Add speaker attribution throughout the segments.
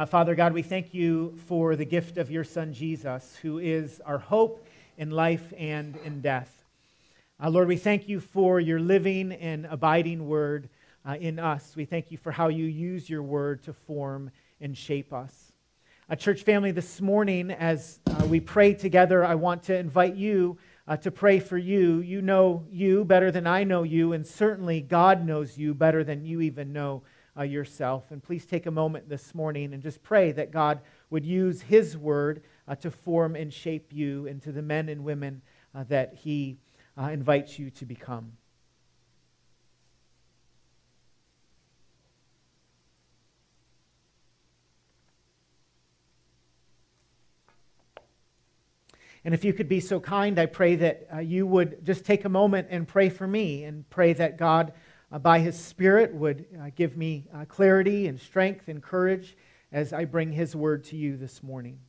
Speaker 1: Uh, Father God, we thank you for the gift of your Son Jesus, who is our hope in life and in death. Uh, Lord, we thank you for your living and abiding word uh, in us. We thank you for how you use your word to form and shape us. A church family, this morning, as uh, we pray together, I want to invite you uh, to pray for you. You know you better than I know you, and certainly God knows you better than you even know uh, yourself. And please take a moment this morning and just pray that God would use His word uh, to form and shape you into the men and women uh, that He uh, invites you to become. And if you could be so kind, I pray that uh, you would just take a moment and pray for me and pray that God by His Spirit would uh, give me uh, clarity and strength and courage as I bring His word to you this morning.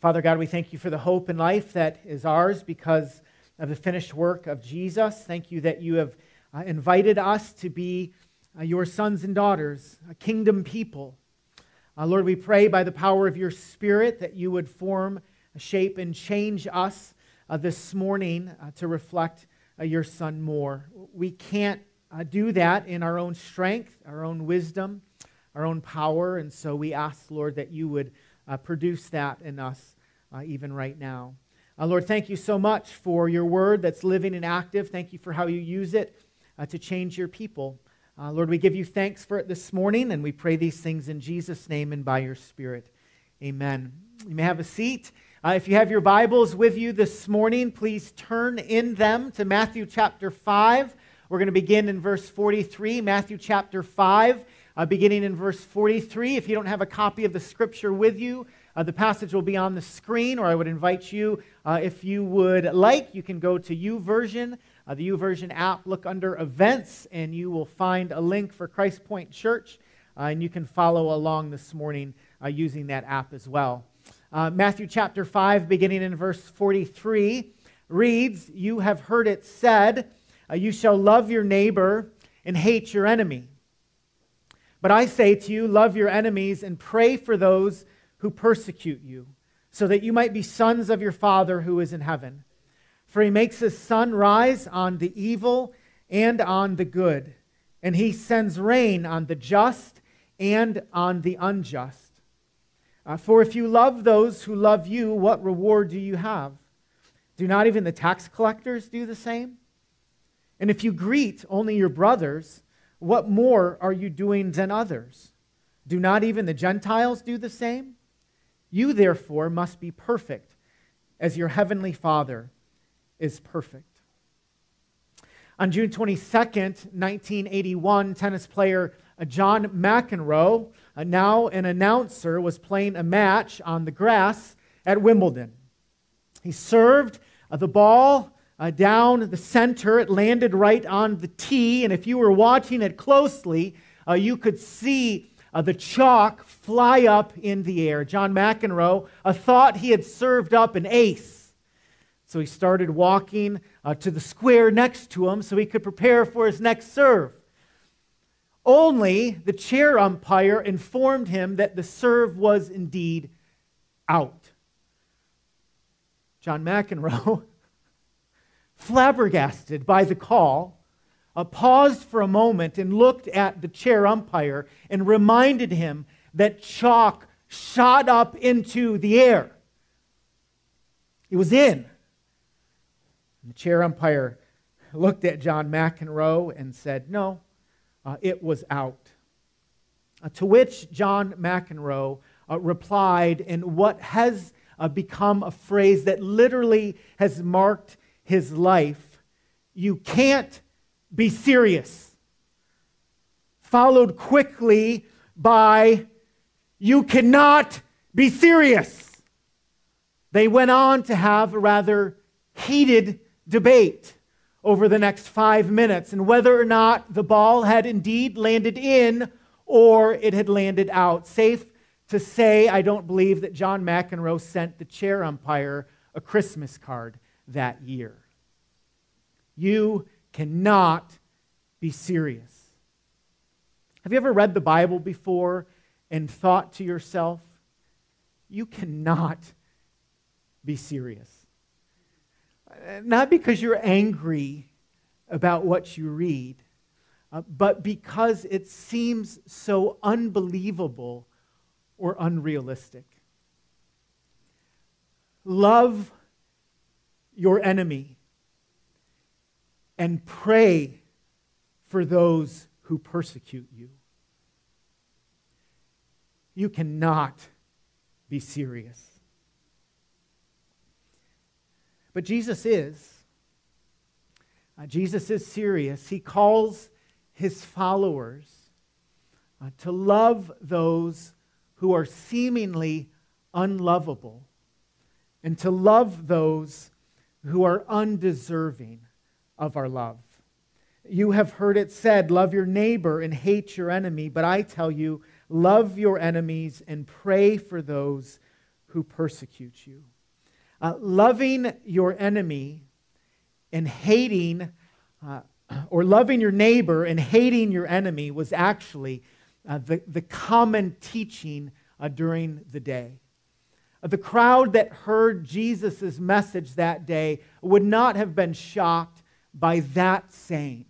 Speaker 1: Father God, we thank you for the hope and life that is ours because of the finished work of Jesus. Thank you that you have uh, invited us to be uh, your sons and daughters, a kingdom people. Uh, Lord, we pray by the power of your Spirit that you would form, shape, and change us uh, this morning uh, to reflect uh, your Son more. We can't uh, do that in our own strength, our own wisdom, our own power, and so we ask, Lord, that you would produce that in us even right now. Lord, thank you so much for your word that's living and active. Thank you for how you use it to change your people. Uh, Lord, we give you thanks for it this morning, and we pray these things in Jesus' name and by your Spirit. Amen. You may have a seat. Uh, if you have your Bibles with you this morning, please turn in them to Matthew chapter 5. We're going to begin in verse 43, Matthew chapter 5, uh, beginning in verse 43. If you don't have a copy of the scripture with you, uh, the passage will be on the screen, or I would invite you, uh, if you would like, you can go to YouVersion uh, the YouVersion app, look under events, and you will find a link for Christ Point Church, uh, and you can follow along this morning uh, using that app as well. Uh, Matthew chapter 5, beginning in verse 43, reads You have heard it said, uh, You shall love your neighbor and hate your enemy. But I say to you, love your enemies and pray for those who persecute you, so that you might be sons of your Father who is in heaven. For he makes his sun rise on the evil and on the good, and he sends rain on the just and on the unjust. Uh, for if you love those who love you, what reward do you have? Do not even the tax collectors do the same? And if you greet only your brothers, what more are you doing than others? Do not even the Gentiles do the same? You, therefore, must be perfect, as your heavenly Father is perfect. On June 22nd, 1981, tennis player uh, John McEnroe, uh, now an announcer, was playing a match on the grass at Wimbledon. He served uh, the ball down the center. It landed right on the tee, and if you were watching it closely, you could see the chalk fly up in the air. John McEnroe thought he had served up an ace. So he started walking uh, to the square next to him so he could prepare for his next serve. Only the chair umpire informed him that the serve was indeed out. John McEnroe, flabbergasted by the call, uh, paused for a moment and looked at the chair umpire and reminded him that chalk shot up into the air. It was in. The chair umpire looked at John McEnroe and said, No, uh, it was out. Uh, to which John McEnroe uh, replied in what has uh, become a phrase that literally has marked his life You can't be serious. Followed quickly by, You cannot be serious. They went on to have a rather heated debate over the next five minutes and whether or not the ball had indeed landed in or it had landed out. Safe to say I don't believe that John McEnroe sent the chair umpire a Christmas card that year. You cannot be serious. Have you ever read the Bible before and thought to yourself, you cannot be serious? Not because you're angry about what you read, uh, but because it seems so unbelievable or unrealistic. Love your enemy and pray for those who persecute you. You cannot be serious. But Jesus is. Uh, Jesus is serious. He calls his followers uh, to love those who are seemingly unlovable and to love those who are undeserving of our love. You have heard it said, Love your neighbor and hate your enemy. But I tell you, love your enemies and pray for those who persecute you. Uh, loving your enemy and hating uh, or loving your neighbor and hating your enemy was actually uh, the, the common teaching uh, during the day. Uh, the crowd that heard Jesus' message that day would not have been shocked by that saying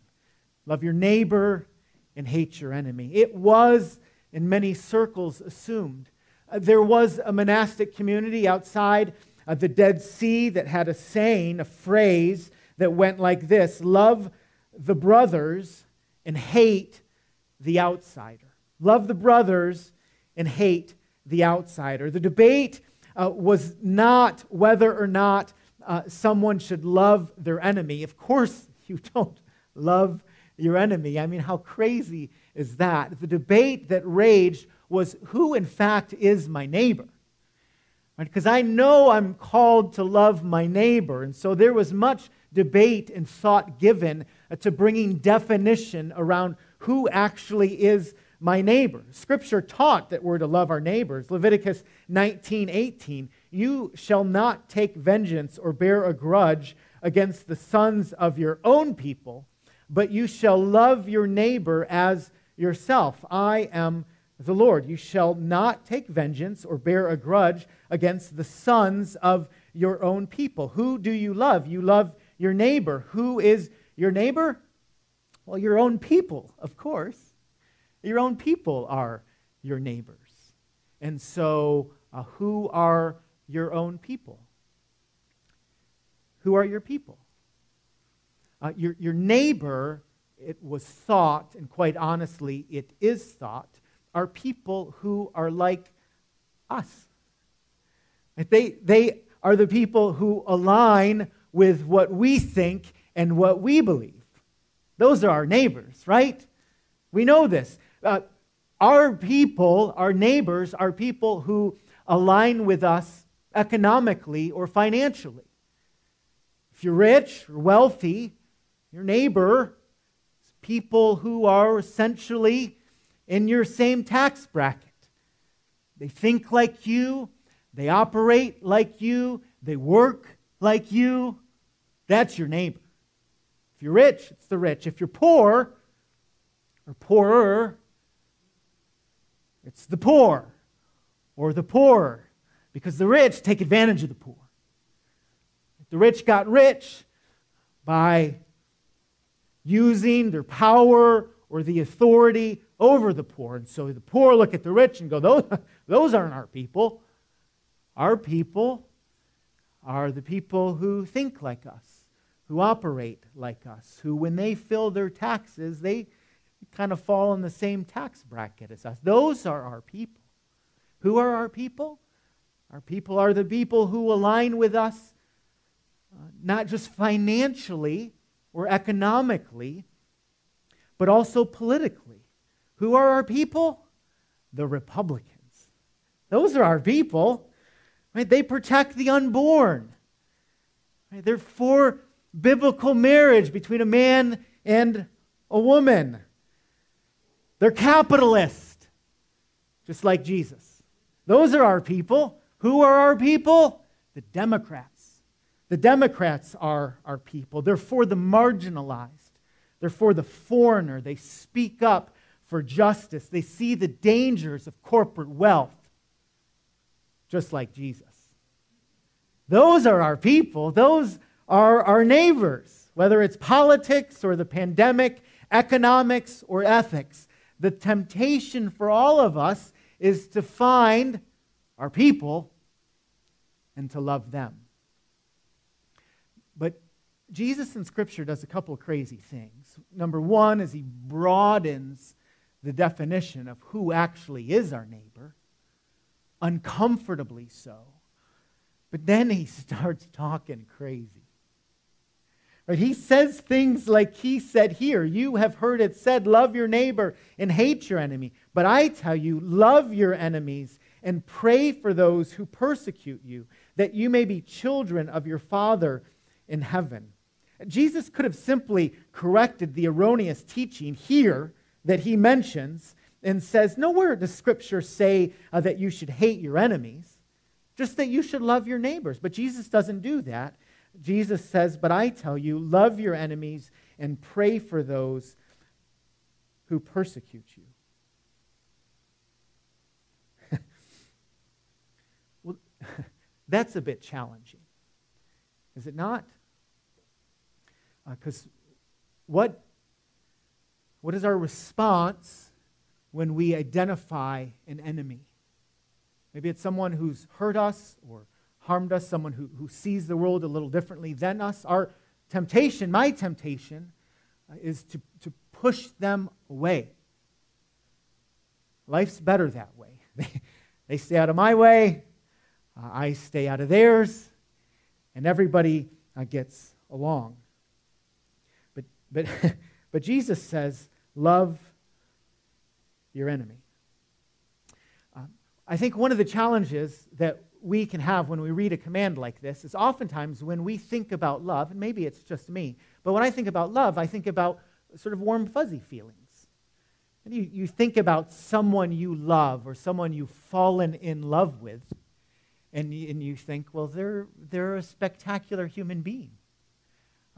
Speaker 1: love your neighbor and hate your enemy. It was, in many circles, assumed. Uh, there was a monastic community outside the Dead Sea that had a saying, a phrase that went like this Love the brothers and hate the outsider. Love the brothers and hate the outsider. The debate uh, was not whether or not uh, someone should love their enemy. Of course, you don't love your enemy. I mean, how crazy is that? The debate that raged was who, in fact, is my neighbor? Because? I know I'm called to love my neighbor. And so there was much debate and thought given uh, to bringing definition around who actually is my neighbor. Scripture taught that we're to love our neighbors. Leviticus 19 18. You shall not take vengeance or bear a grudge against the sons of your own people, but you shall love your neighbor as yourself. I am the Lord. You shall not take vengeance or bear a grudge against the sons of your own people. Who do you love? You love your neighbor. Who is your neighbor? Well, your own people, of course. Your own people are your neighbors. And so, uh, who are your own people? Who are your people? Uh, your, your neighbor, it was thought, and quite honestly, it is thought, are people who are like us. They, they are the people who align with what we think and what we believe. Those are our neighbors, right? We know this. Uh, our people, our neighbors, are people who align with us economically or financially. If you're rich or wealthy, your neighbor is people who are essentially in your same tax bracket. They think like you, they operate like you, they work like you. That's your neighbor. If you're rich, it's the rich. If you're poor or poorer, it's the poor or the poorer because the rich take advantage of the poor. The rich got rich by using their power or the authority over the poor. And so the poor look at the rich and go, those, those aren't our people. Our people are the people who think like us, who operate like us, who, when they fill their taxes, they kind of fall in the same tax bracket as us. Those are our people. Who are our people? Our people are the people who align with us, uh, not just financially or economically, but also politically. Who are our people? The Republicans. Those are our people. Right? They protect the unborn. Right? They're for biblical marriage between a man and a woman. They're capitalist, just like Jesus. Those are our people. Who are our people? The Democrats. The Democrats are our people. They're for the marginalized, they're for the foreigner. They speak up for justice, they see the dangers of corporate wealth, just like Jesus. Those are our people. Those are our neighbors, whether it's politics or the pandemic, economics or ethics. The temptation for all of us is to find our people and to love them. But Jesus in Scripture does a couple crazy things. Number one is he broadens the definition of who actually is our neighbor, uncomfortably so. But then he starts talking crazy. Right? He says things like he said here You have heard it said, love your neighbor and hate your enemy. But I tell you, love your enemies and pray for those who persecute you, that you may be children of your Father in heaven. Jesus could have simply corrected the erroneous teaching here that he mentions and says, Nowhere does Scripture say uh, that you should hate your enemies, just that you should love your neighbors. But Jesus doesn't do that. Jesus says, But I tell you, love your enemies and pray for those who persecute you. well, that's a bit challenging, is it not? Because uh, what, what is our response when we identify an enemy? Maybe it's someone who's hurt us or harmed us, someone who, who sees the world a little differently than us. Our temptation, my temptation, uh, is to, to push them away. Life's better that way. They, they stay out of my way, uh, I stay out of theirs, and everybody uh, gets along. But, but, but Jesus says, love your enemy. Uh, I think one of the challenges that we can have when we read a command like this is oftentimes when we think about love, and maybe it's just me, but when I think about love, I think about sort of warm, fuzzy feelings. And you, you think about someone you love or someone you've fallen in love with, and you, and you think, well, they're, they're a spectacular human being.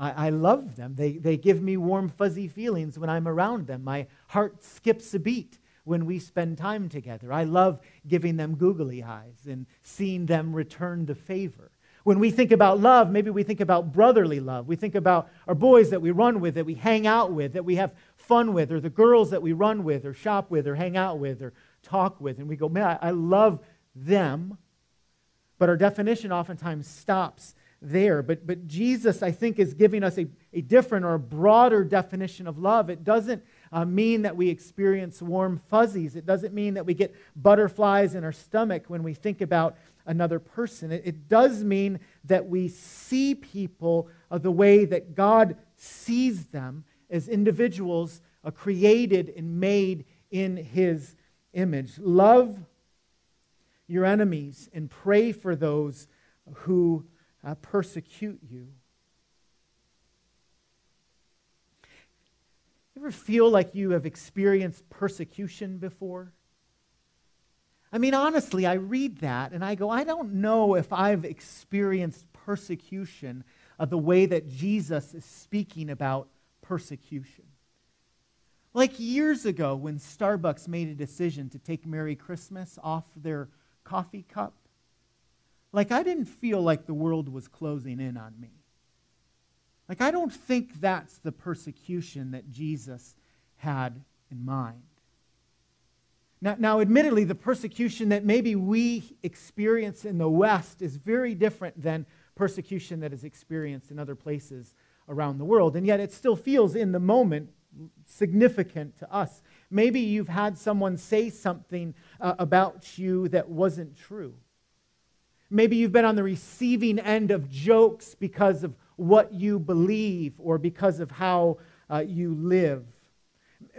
Speaker 1: I, I love them. They, they give me warm, fuzzy feelings when I'm around them. My heart skips a beat when we spend time together. I love giving them googly eyes and seeing them return the favor. When we think about love, maybe we think about brotherly love. We think about our boys that we run with, that we hang out with, that we have fun with, or the girls that we run with, or shop with, or hang out with, or talk with. And we go, man, I love them. But our definition oftentimes stops there. But, but Jesus, I think, is giving us a, a different or a broader definition of love. It doesn't uh, mean that we experience warm fuzzies. It doesn't mean that we get butterflies in our stomach when we think about another person. It, it does mean that we see people uh, the way that God sees them as individuals uh, created and made in his image. Love your enemies and pray for those who uh, persecute you. ever feel like you have experienced persecution before? I mean, honestly, I read that and I go, I don't know if I've experienced persecution of the way that Jesus is speaking about persecution. Like years ago, when Starbucks made a decision to take Merry Christmas off their coffee cup, like I didn't feel like the world was closing in on me. Like, I don't think that's the persecution that Jesus had in mind. Now, now, admittedly, the persecution that maybe we experience in the West is very different than persecution that is experienced in other places around the world. And yet, it still feels in the moment significant to us. Maybe you've had someone say something uh, about you that wasn't true. Maybe you've been on the receiving end of jokes because of what you believe or because of how uh, you live.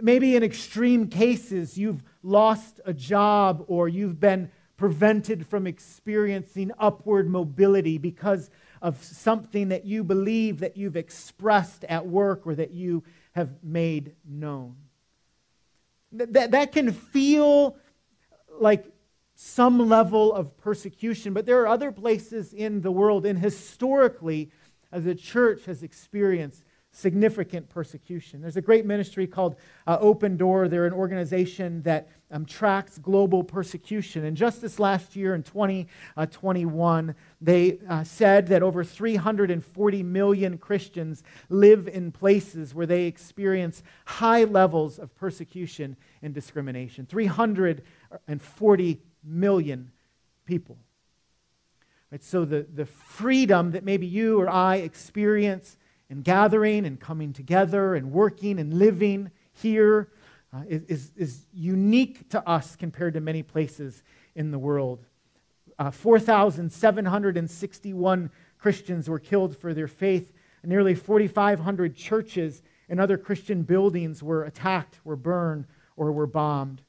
Speaker 1: Maybe in extreme cases, you've lost a job or you've been prevented from experiencing upward mobility because of something that you believe that you've expressed at work or that you have made known. That, that can feel like some level of persecution, but there are other places in the world, and historically, as the church has experienced significant persecution. There's a great ministry called uh, Open Door. They're an organization that um, tracks global persecution. And just this last year in 2021, uh, they uh, said that over 340 million Christians live in places where they experience high levels of persecution and discrimination. 340 million people. Right, so the, the freedom that maybe you or I experience in gathering and coming together and working and living here uh, is, is, unique to us compared to many places in the world. Uh, 4,761 Christians were killed for their faith. Nearly 4,500 churches and other Christian buildings were attacked, were burned, or were bombed.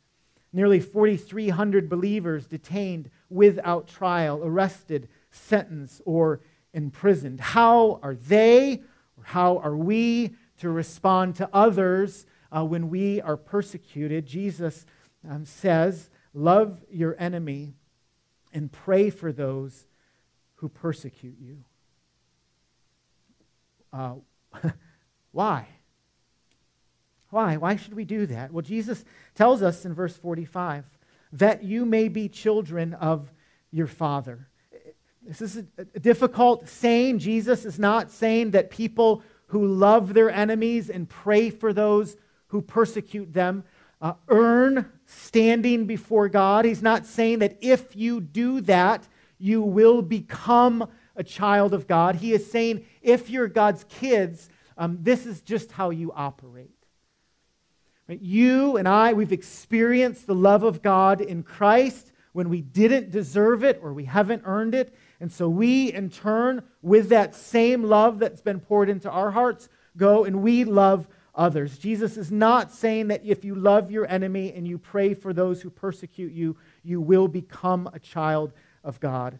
Speaker 1: Nearly 4,300 believers detained without trial, arrested, sentenced, or imprisoned. How are they, or how are we to respond to others uh, when we are persecuted? Jesus um, says, Love your enemy and pray for those who persecute you. Uh, why? Why? Why should we do that? Well, Jesus tells us in verse 45 that you may be children of your Father. This is a, difficult saying. Jesus is not saying that people who love their enemies and pray for those who persecute them uh, earn standing before God. He's not saying that if you do that, you will become a child of God. He is saying if you're God's kids, um, this is just how you operate. You and I, we've experienced the love of God in Christ when we didn't deserve it or we haven't earned it. And so we, in turn, with that same love that's been poured into our hearts, go and we love others. Jesus is not saying that if you love your enemy and you pray for those who persecute you, you will become a child of God.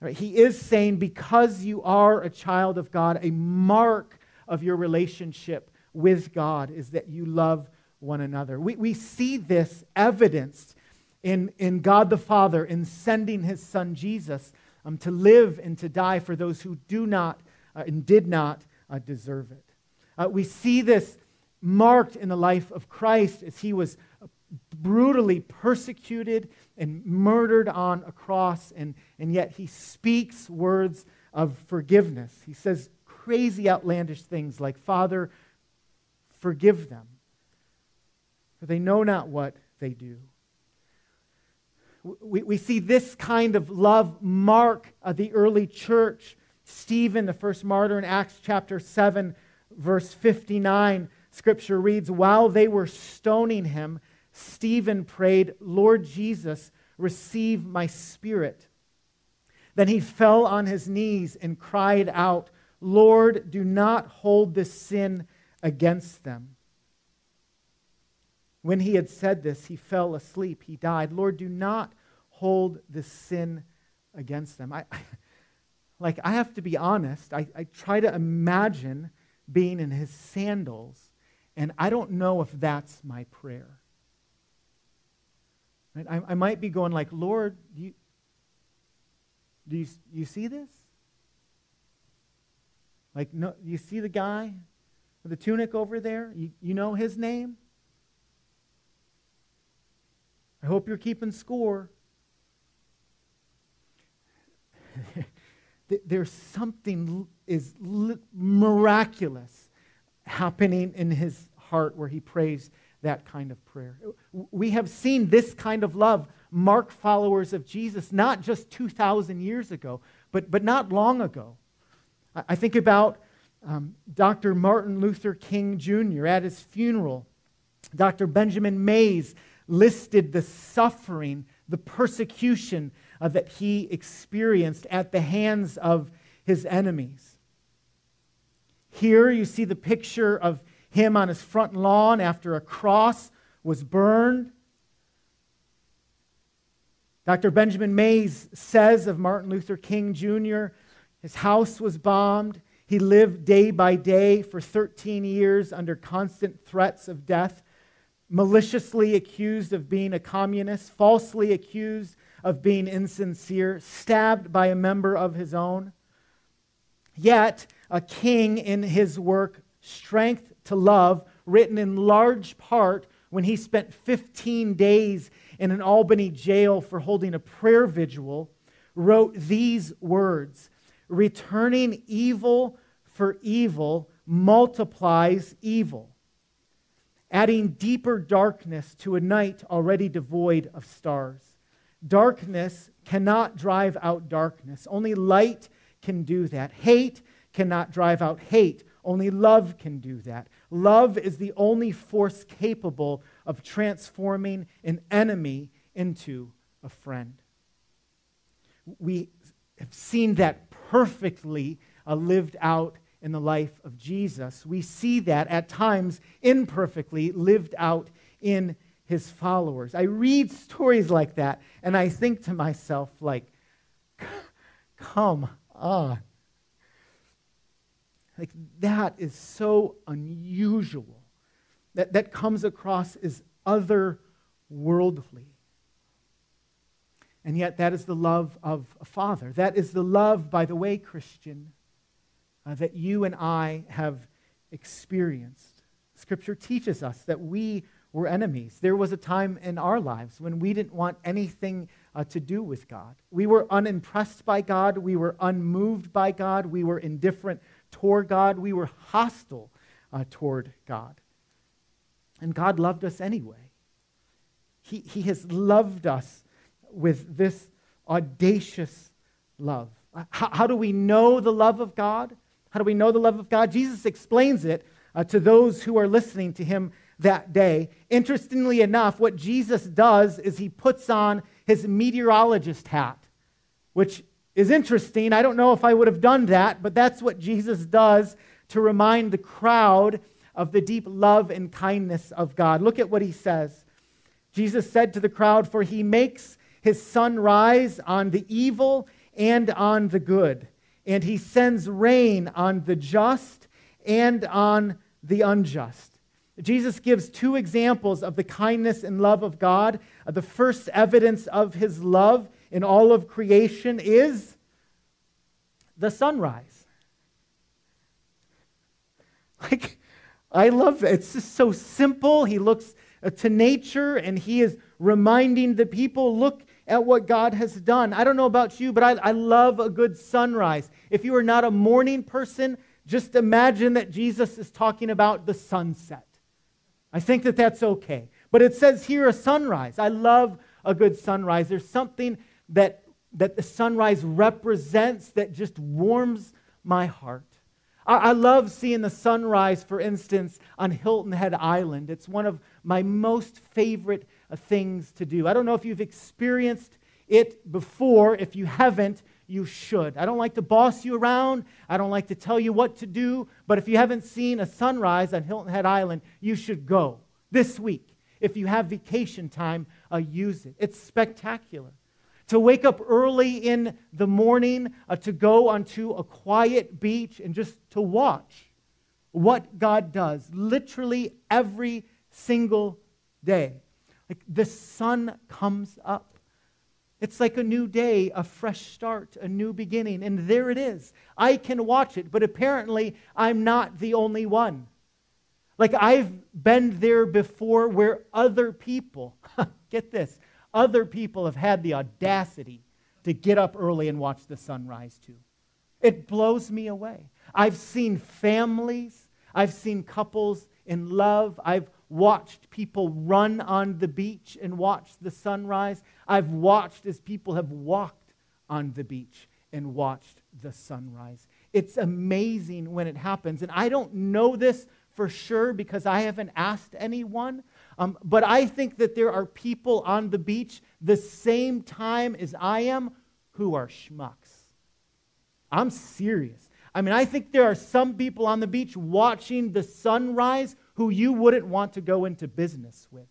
Speaker 1: Right? He is saying because you are a child of God, a mark of your relationship with God is that you love one another. We, we see this evidenced in, in God the Father in sending his son Jesus um, to live and to die for those who do not uh, and did not uh, deserve it. Uh, we see this marked in the life of Christ as he was brutally persecuted and murdered on a cross, and, and yet he speaks words of forgiveness. He says crazy, outlandish things like, Father, forgive them for they know not what they do. We, we see this kind of love mark of the early church. Stephen, the first martyr in Acts chapter 7, verse 59, scripture reads While they were stoning him, Stephen prayed, Lord Jesus, receive my spirit. Then he fell on his knees and cried out, Lord, do not hold this sin against them. When he had said this, he fell asleep. He died. Lord, do not hold this sin against them. I, I like, I have to be honest. I, I try to imagine being in his sandals, and I don't know if that's my prayer. Right? I, I might be going like, Lord, do you, do you, you see this? Like, no, you see the guy with the tunic over there? You, you know his name? I hope you're keeping score. There's something is miraculous happening in his heart where he prays that kind of prayer. We have seen this kind of love mark followers of Jesus not just 2,000 years ago, but, but not long ago. I think about um, Dr. Martin Luther King Jr. at his funeral. Dr. Benjamin Mays listed the suffering, the persecution uh, that he experienced at the hands of his enemies. Here you see the picture of him on his front lawn after a cross was burned. Dr. Benjamin Mays says of Martin Luther King Jr., his house was bombed. He lived day by day for 13 years under constant threats of death maliciously accused of being a communist, falsely accused of being insincere, stabbed by a member of his own. Yet, a king in his work, Strength to Love, written in large part when he spent 15 days in an Albany jail for holding a prayer vigil, wrote these words Returning evil for evil multiplies evil, adding deeper darkness to a night already devoid of stars. Darkness cannot drive out darkness, only light can do that. Hate cannot drive out hate, only love can do that. Love is the only force capable of transforming an enemy into a friend. We have seen that perfectly uh, lived out in the life of Jesus. We see that at times imperfectly lived out in his followers. I read stories like that and I think to myself like come on. Like that is so unusual. That that comes across as otherworldly. And yet, that is the love of a father. That is the love, by the way, Christian, uh, that you and I have experienced. Scripture teaches us that we were enemies. There was a time in our lives when we didn't want anything uh, to do with God. We were unimpressed by God. We were unmoved by God. We were indifferent toward God. We were hostile uh, toward God. And God loved us anyway. He, he has loved us with this audacious love. How, how, do we know the love of God? How do we know the love of God? Jesus explains it uh, to those who are listening to him that day. Interestingly enough, what Jesus does is he puts on his meteorologist hat, which is interesting. I don't know if I would have done that, but that's what Jesus does to remind the crowd of the deep love and kindness of God. Look at what he says. Jesus said to the crowd, For he makes his sun rise on the evil and on the good, and he sends rain on the just and on the unjust. Jesus gives two examples of the kindness and love of God. Uh, the first evidence of his love in all of creation is the sunrise. Like, I love it. It's just so simple. He looks uh, to nature and he is reminding the people look at what God has done. I don't know about you, but I, I love a good sunrise. If you are not a morning person, just imagine that Jesus is talking about the sunset. I think that that's okay. But it says here a sunrise. I love a good sunrise. There's something that, that the sunrise represents that just warms my heart. I, I love seeing the sunrise, for instance, on Hilton Head Island. It's one of my most favorite things to do. I don't know if you've experienced it before. If you haven't, you should. I don't like to boss you around. I don't like to tell you what to do. But if you haven't seen a sunrise on Hilton Head Island, you should go this week. If you have vacation time, uh, use it. It's spectacular. To wake up early in the morning, uh, to go onto a quiet beach and just to watch what God does literally every single day. Like the sun comes up it's like a new day, a fresh start, a new beginning. And there it is. I can watch it, but apparently I'm not the only one. Like I've been there before where other people, get this, other people have had the audacity to get up early and watch the sunrise too. It blows me away. I've seen families, I've seen couples in love, I've watched people run on the beach and watch the sunrise. I've watched as people have walked on the beach and watched the sunrise. It's amazing when it happens. And I don't know this for sure because I haven't asked anyone. Um, but I think that there are people on the beach the same time as I am who are schmucks. I'm serious. I mean, I think there are some people on the beach watching the sunrise who you wouldn't want to go into business with.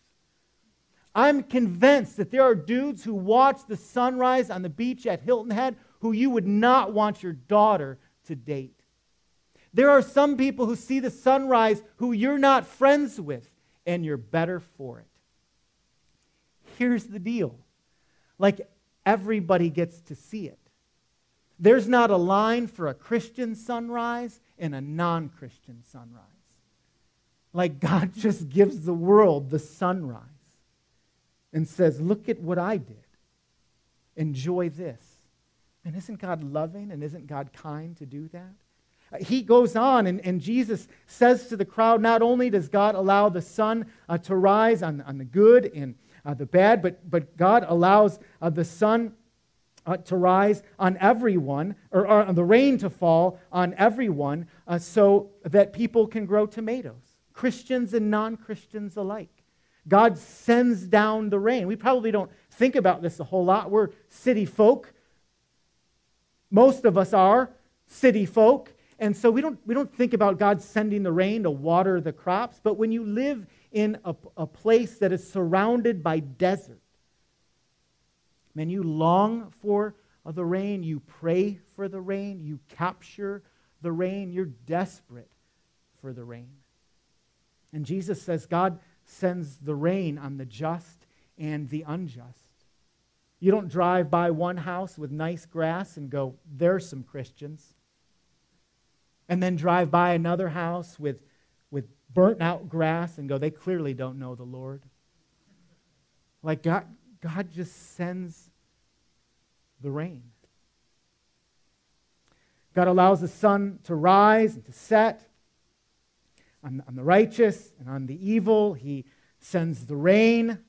Speaker 1: I'm convinced that there are dudes who watch the sunrise on the beach at Hilton Head who you would not want your daughter to date. There are some people who see the sunrise who you're not friends with, and you're better for it. Here's the deal like everybody gets to see it. There's not a line for a Christian sunrise and a non Christian sunrise. Like God just gives the world the sunrise and says, Look at what I did. Enjoy this. And isn't God loving and isn't God kind to do that? Uh, he goes on, and, and Jesus says to the crowd not only does God allow the sun uh, to rise on, on the good and uh, the bad, but, but God allows uh, the sun uh, to rise on everyone, or, or, the rain to fall on everyone, uh, so that people can grow tomatoes, Christians and non Christians alike. God sends down the rain. We probably don't think about this a whole lot. We're city folk. Most of us are city folk. And so we don't, we don't think about God sending the rain to water the crops. But when you live in a, a place that is surrounded by desert, man, you long for the rain, you pray for the rain, you capture the rain, you're desperate for the rain. And Jesus says God sends the rain on the just and the unjust. You don't drive by one house with nice grass and go, there's some Christians. And then drive by another house with, with burnt out grass and go, they clearly don't know the Lord. Like God, God just sends the rain. God allows the sun to rise and to set on, on the righteous and on the evil. He sends the rain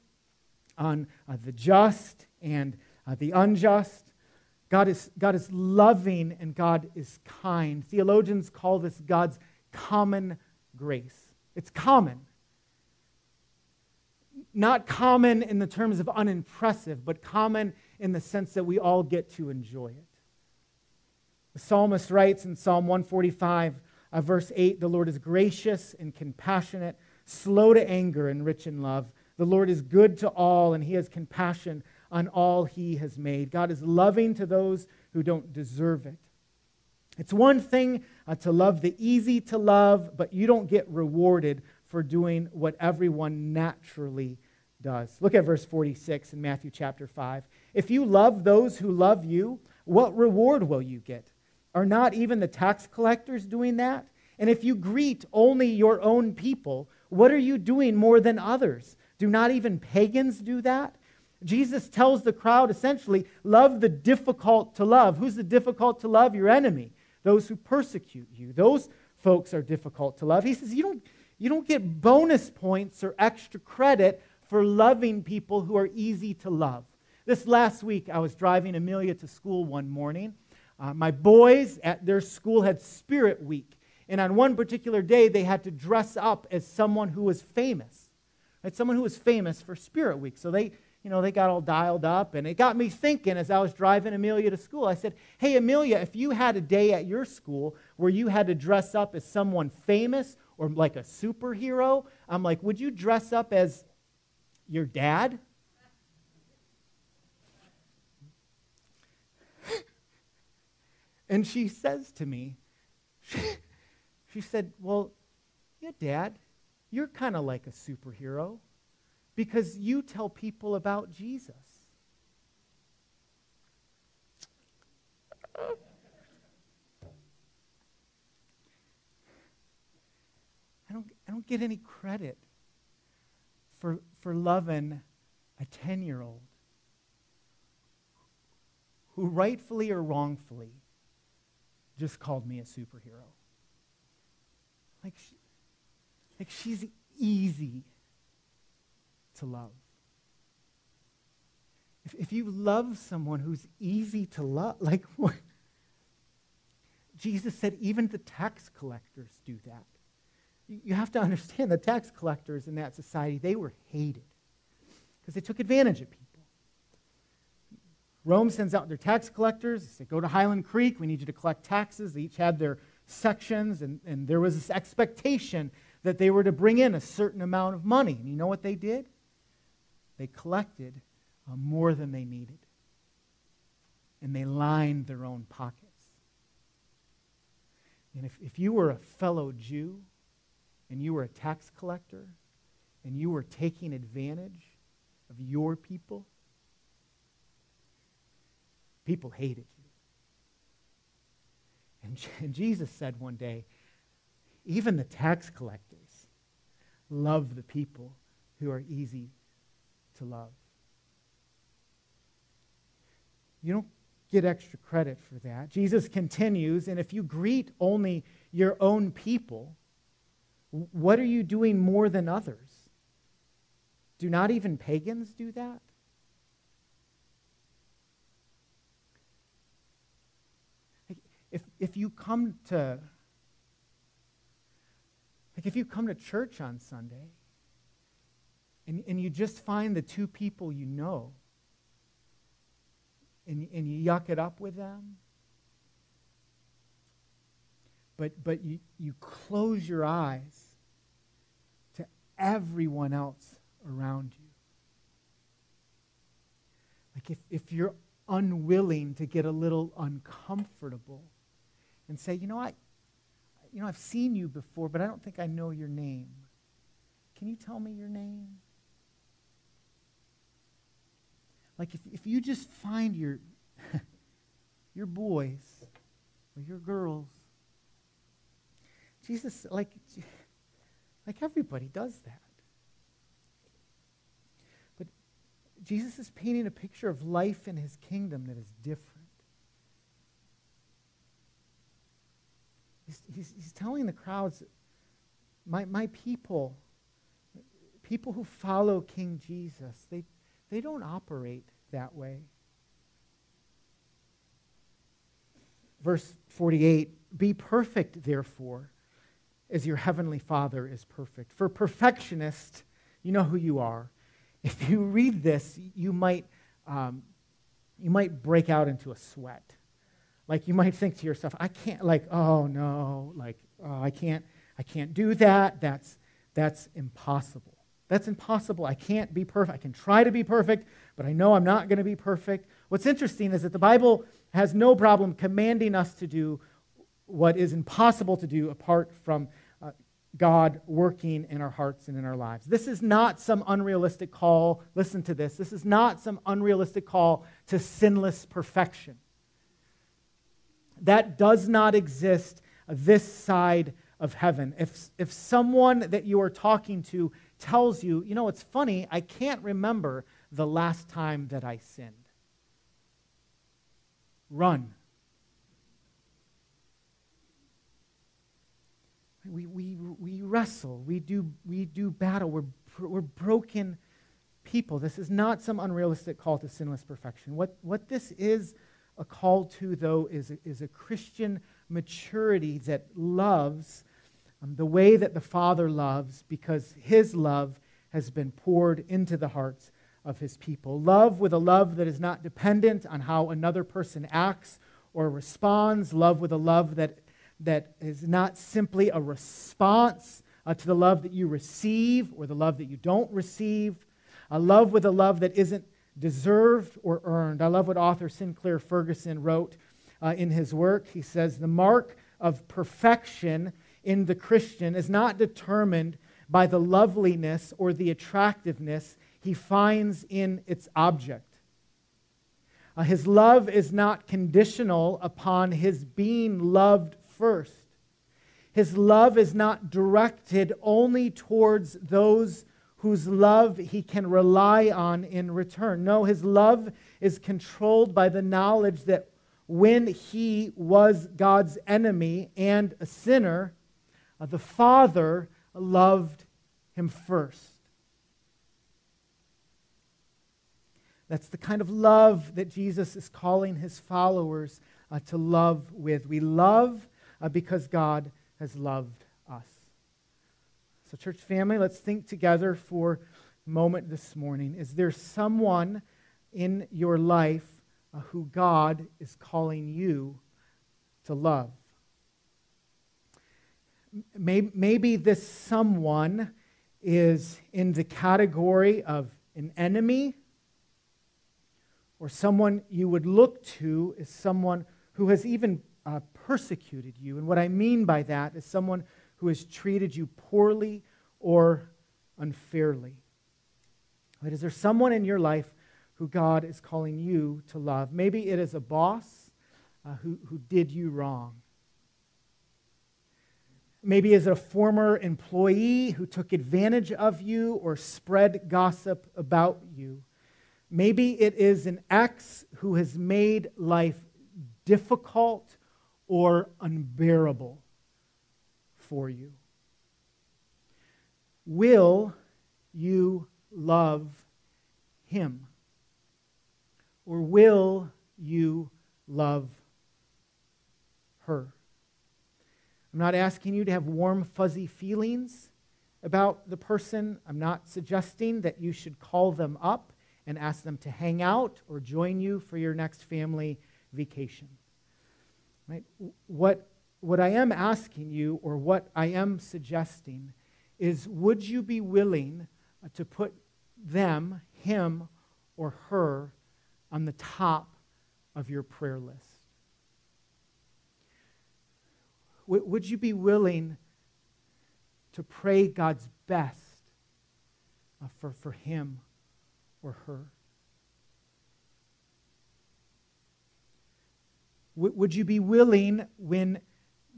Speaker 1: on uh, the just and uh, the unjust. God is, God is loving and God is kind. Theologians call this God's common grace. It's common. Not common in the terms of unimpressive, but common in the sense that we all get to enjoy it. The psalmist writes in Psalm 145, uh, verse 8 The Lord is gracious and compassionate, slow to anger and rich in love. The Lord is good to all, and he has compassion on all he has made. God is loving to those who don't deserve it. It's one thing uh, to love the easy to love, but you don't get rewarded for doing what everyone naturally does. Look at verse 46 in Matthew chapter 5. If you love those who love you, what reward will you get? Are not even the tax collectors doing that? And if you greet only your own people, what are you doing more than others? Do not even pagans do that? Jesus tells the crowd essentially, love the difficult to love. Who's the difficult to love? Your enemy, those who persecute you. Those folks are difficult to love. He says, you don't, you don't get bonus points or extra credit for loving people who are easy to love. This last week, I was driving Amelia to school one morning. Uh, my boys at their school had Spirit Week. And on one particular day, they had to dress up as someone who was famous. Right? Someone who was famous for Spirit Week. So they you know, they got all dialed up. And it got me thinking as I was driving Amelia to school. I said, Hey, Amelia, if you had a day at your school where you had to dress up as someone famous or like a superhero, I'm like, would you dress up as your dad? And she says to me, she said, Well, yeah, Dad, you're kind of like a superhero because you tell people about Jesus. I don't, I don't get any credit for, for loving a 10 year old who rightfully or wrongfully just called me a superhero. Like, she, like she's easy to love. If, if you love someone who's easy to love, like what? Jesus said even the tax collectors do that. You, you have to understand the tax collectors in that society, they were hated because they took advantage of people. Rome sends out their tax collectors. They say, Go to Highland Creek. We need you to collect taxes. They each had their sections, and, and there was this expectation that they were to bring in a certain amount of money. And you know what they did? They collected uh, more than they needed. And they lined their own pockets. And if, if you were a fellow Jew and you were a tax collector and you were taking advantage of your people, People hated you. And, Jesus said one day, even the tax collectors love the people who are easy to love. You don't get extra credit for that. Jesus continues, and if you greet only your own people, what are you doing more than others? Do not even pagans do that? If, you come to like if you come to church on Sunday and, and you just find the two people you know and, and you yuck it up with them, but, but you, you close your eyes to everyone else around you. Like if, if you're unwilling to get a little uncomfortable and say, you know, I, you know, I've seen you before, but I don't think I know your name. Can you tell me your name? Like if, if you just find your your boys or your girls, Jesus, like, like everybody does that. But Jesus is painting a picture of life in his kingdom that is different. He's, he's, he's telling the crowds, my, my people, people who follow King Jesus, they, they don't operate that way. Verse 48 Be perfect, therefore, as your heavenly Father is perfect. For perfectionist, you know who you are. If you read this, you might, um, you might break out into a sweat. Like you might think to yourself, I can't, like, oh no, like, oh, I can't, I can't do that. That's, that's impossible. That's impossible. I can't be perfect. I can try to be perfect, but I know I'm not going to be perfect. What's interesting is that the Bible has no problem commanding us to do what is impossible to do apart from uh, God working in our hearts and in our lives. This is not some unrealistic call. Listen to this. This is not some unrealistic call to sinless perfection. That does not exist this side of heaven. If, if someone that you are talking to tells you, you know, it's funny, I can't remember the last time that I sinned. Run. We, we, we wrestle, we do, we do battle, we're, we're broken people. This is not some unrealistic call to sinless perfection. What, what this is a call to, though, is a, is a Christian maturity that loves um, the way that the Father loves because his love has been poured into the hearts of his people. Love with a love that is not dependent on how another person acts or responds. Love with a love that, that is not simply a response uh, to the love that you receive or the love that you don't receive. A love with a love that isn't deserved or earned. I love what author Sinclair Ferguson wrote uh, in his work. He says, The mark of perfection in the Christian is not determined by the loveliness or the attractiveness he finds in its object. Uh, his love is not conditional upon his being loved first. His love is not directed only towards those whose love he can rely on in return. No, his love is controlled by the knowledge that when he was God's enemy and a sinner, uh, the Father loved him first. That's the kind of love that Jesus is calling his followers uh, to love with. We love uh, because God has loved. So, church family, let's think together for a moment this morning. Is there someone in your life uh, who God is calling you to love? maybe this someone is in the category of an enemy or someone you would look to is someone who has even uh, persecuted you. And what I mean by that is someone who has treated you poorly or unfairly. But is there someone in your life who God is calling you to love. Maybe it is a boss uh, who, who did you wrong. Maybe as a former employee who took advantage of you or spread gossip about you. Maybe it is an ex who has made life difficult or unbearable for you. Will you love him? Or will you love her? I'm not asking you to have warm, fuzzy feelings about the person. I'm not suggesting that you should call them up and ask them to hang out or join you for your next family vacation. Right? What, what I am asking you, or what I am suggesting, is would you be willing to put them, him, or her on the top of your prayer list? Would you be willing to pray God's best uh, for, for him or her? Would you be willing when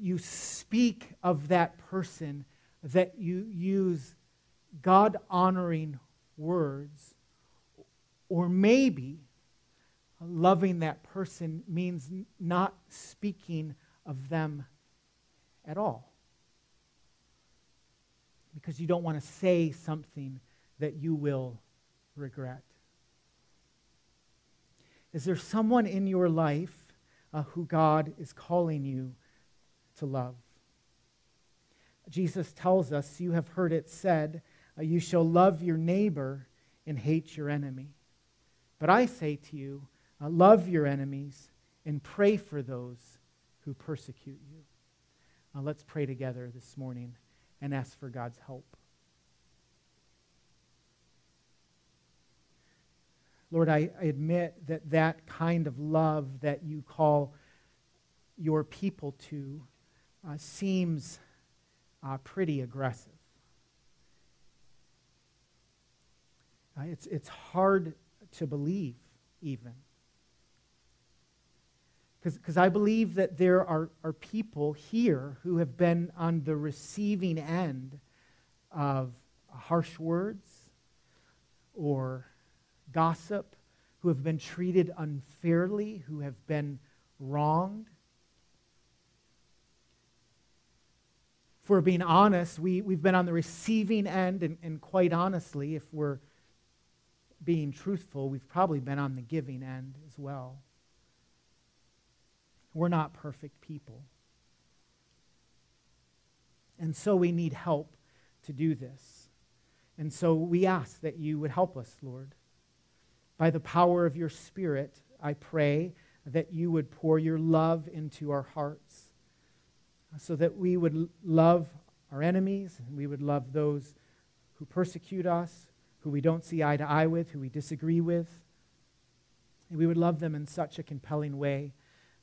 Speaker 1: you speak of that person that you use God honoring words? Or maybe loving that person means not speaking of them at all. Because you don't want to say something that you will regret. Is there someone in your life uh, who God is calling you to love? Jesus tells us, You have heard it said, uh, You shall love your neighbor and hate your enemy. But I say to you, uh, love your enemies and pray for those who persecute you. Uh, let's pray together this morning and ask for God's help. Lord, I, I admit that that kind of love that you call your people to uh, seems uh, pretty aggressive. Uh, it's, it's hard to believe, even. Because I believe that there are, are people here who have been on the receiving end of harsh words or gossip, who have been treated unfairly, who have been wronged. We're being honest, we, we've been on the receiving end, and, and quite honestly, if we're being truthful, we've probably been on the giving end as well. We're not perfect people. And so we need help to do this. And so we ask that you would help us, Lord. By the power of your Spirit, I pray that you would pour your love into our hearts so that we would love our enemies and we would love those who persecute us, who we don't see eye to eye with, who we disagree with. And we would love them in such a compelling way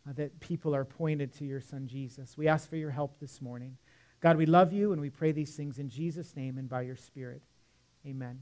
Speaker 1: uh, that people are pointed to your Son Jesus. We ask for your help this morning. God, we love you and we pray these things in Jesus' name and by your Spirit. Amen.